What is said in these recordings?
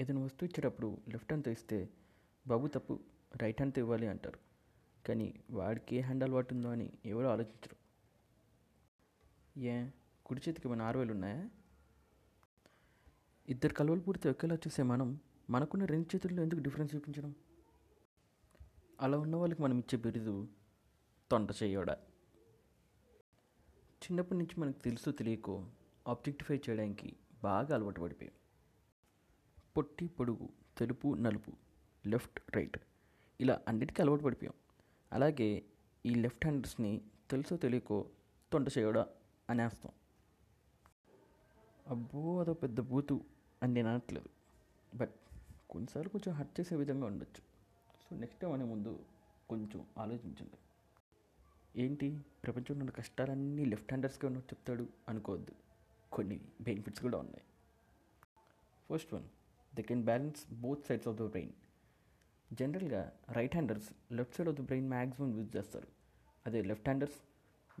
ఏదైనా వస్తువు ఇచ్చేటప్పుడు లెఫ్ట్ హ్యాండ్తో ఇస్తే బాబు తప్పు రైట్ హ్యాండ్తో ఇవ్వాలి అంటారు. కానీ వాడికి ఏ హ్యాండ్ అలవాటు ఉందో అని ఎవరు ఆలోచించరు. ఏ? కుడి చేతికి ఏమైనా ఆరు వేలు ఉన్నాయా? ఇద్దరు కలవలు పూర్తి ఒకేలా చూసే మనం మనకున్న రెండు చేతుల్లో ఎందుకు డిఫరెన్స్ చూపించడం? అలా ఉన్న వాళ్ళకి మనం ఇచ్చే బిరుదు తొంట చేయడా? చిన్నప్పటి నుంచి మనకు తెలుసు తెలియకో ఆబ్జెక్టిఫై చేయడానికి బాగా అలవాటు పడిపోయాం. పొట్టి పొడుగు తెలుపు నలుపు లెఫ్ట్ రైట్. ఇలా అన్నిటికీ అలవాటు పడిపోయాం. అలాగే ఈ లెఫ్ట్ హ్యాండర్స్ని తెలుసో తెలియకో తొంట చేయడా అనేస్తాం. అబ్బో అదో పెద్ద బూతు అని నేను అనట్లేదు. బట్ కొన్నిసార్లు కొంచెం హర్ట్ చేసే విధంగా ఉండొచ్చు. సో నెక్స్ట్ టైం అనే ముందు కొంచెం ఆలోచించండి. ఏంటి? ప్రపంచంలో ఉన్న కష్టాలన్నీ లెఫ్ట్ హ్యాండర్స్గా ఉన్నట్టు చెప్తాడు అనుకోవద్దు. కొన్ని బెనిఫిట్స్ కూడా ఉన్నాయి. First one they can balance both sides of the brain జనరల్గా right handers left side of the brain maximum use చేస్తారు. అదే left handers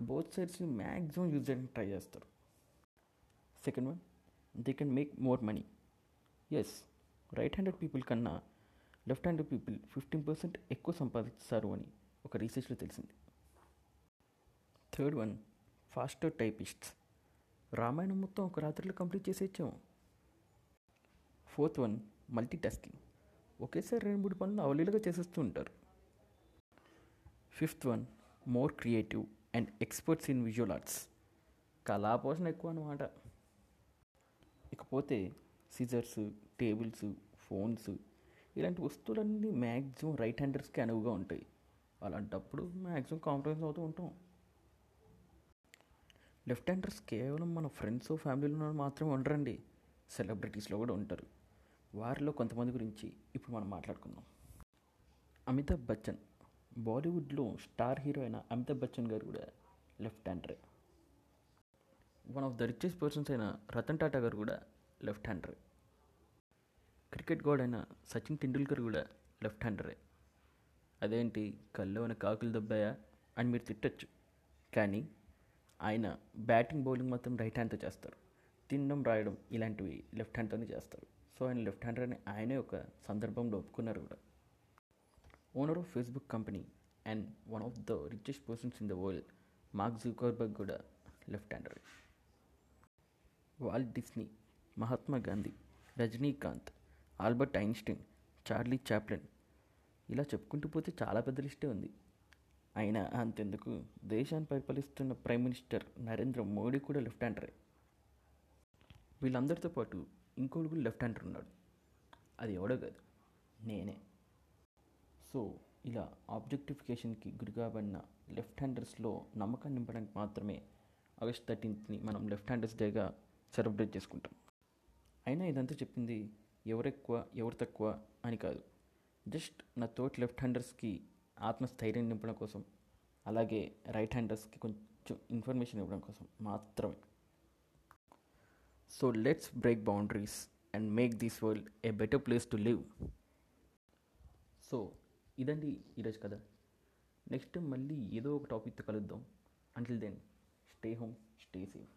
both sides maximum use చేయడానికి ట్రై చేస్తారు. Second one they can make more money as right handed people కన్నా left handed people fifteen percent ఎక్కువ సంపాదిస్తారు అని ఒక రీసెర్చ్లో తెలిసింది. Third one faster typists Ramayanam మొత్తం ఒక రాత్రిలో కంప్లీట్ చేసేచ్చాము ఫోర్త్ వన్ మల్టీ టాస్కింగ్ ఒకేసారి రెండు మూడు పనులు అవలీలుగా చేసేస్తూ ఉంటారు. Fifth one more creative and experts in visual arts. కళాపోషణ ఎక్కువ అనమాట ఇకపోతే సిజర్స్ టేబుల్స్ ఫోన్స్ ఇలాంటి వస్తువులన్నీ మ్యాక్సిమం రైట్ హ్యాండర్స్కి అనువుగా ఉంటాయి. అలాంటప్పుడు మ్యాక్సిమం కాంప్రమైజ్ అవుతూ ఉంటాం. లెఫ్ట్ హ్యాండర్స్ కేవలం మన ఫ్రెండ్స్ ఫ్యామిలీలో మాత్రమే ఉండరండి. సెలబ్రిటీస్లో కూడా ఉంటారు. వారిలో కొంతమంది గురించి ఇప్పుడు మనం మాట్లాడుకుందాం. అమితాబ్ బచ్చన్ బాలీవుడ్లో స్టార్ హీరో అయిన అమితాబ్ బచ్చన్ గారు కూడా left హ్యాండరే. One of the richest persons అయిన రతన్ టాటా గారు కూడా లెఫ్ట్ హ్యాండరే. క్రికెట్ గాడ్ అయిన సచిన్ టెండూల్కర్ కూడా లెఫ్ట్ హ్యాండరే. అదేంటి కళ్ళు అని కాకులు దబ్బాయా అని మీరు తిట్టచ్చు. కానీ ఆయన బ్యాటింగ్ బౌలింగ్ మాత్రం రైట్ హ్యాండ్తో చేస్తారు. తినడం రాయడం ఇలాంటివి లెఫ్ట్ హ్యాండ్తోనే చేస్తారు. సో ఆయన లెఫ్ట్ హ్యాండర్ అని ఆయనే ఒక సందర్భంలో ఒప్పుకున్నారు కూడా. Owner of Facebook company and one of the richest persons in the world Mark Zuckerberg కూడా left hander. Walt Disney Mahatma Gandhi Rajinikanth Albert Einstein Charlie Chaplin ఇలా చెప్పుకుంటూ పోతే చాలా పెద్ద లిస్టే ఉంది. అయినా అంతెందుకు దేశాన్ని పరిపాలిస్తున్న ప్రైమ్ మినిస్టర్ నరేంద్ర మోడీ కూడా లెఫ్ట్ హ్యాండరే. వీళ్ళందరితో పాటు ఇంకోడు కూడా లెఫ్ట్ హ్యాండర్ ఉన్నాడు. అది ఎవడో కాదు నేనే. సో ఇలా ఆబ్జెక్టిఫికేషన్కి గురి కాబడిన లెఫ్ట్ హ్యాండర్స్లో నమ్మకాన్ని నింపడానికి మాత్రమే ఆగస్ట్ థర్టీన్త్ని మనం లెఫ్ట్ హ్యాండర్స్ డేగా సెలబ్రేట్ చేసుకుంటాం. అయినా ఇదంతా చెప్పింది ఎవరెక్కువ ఎవరు తక్కువ అని కాదు. జస్ట్ నా తోటి లెఫ్ట్ హ్యాండర్స్కి ఆత్మస్థైర్యం నింపడం కోసం అలాగే రైట్ హ్యాండర్స్కి కొంచెం ఇన్ఫర్మేషన్ ఇవ్వడం కోసం మాత్రమే. So let's break boundaries and make this world a better place to live so ఇదండి ఈరోజు కదా నెక్స్ట్ మళ్ళీ ఏదో ఒక టాపిక్తో కలుద్దాం. Until then stay home stay safe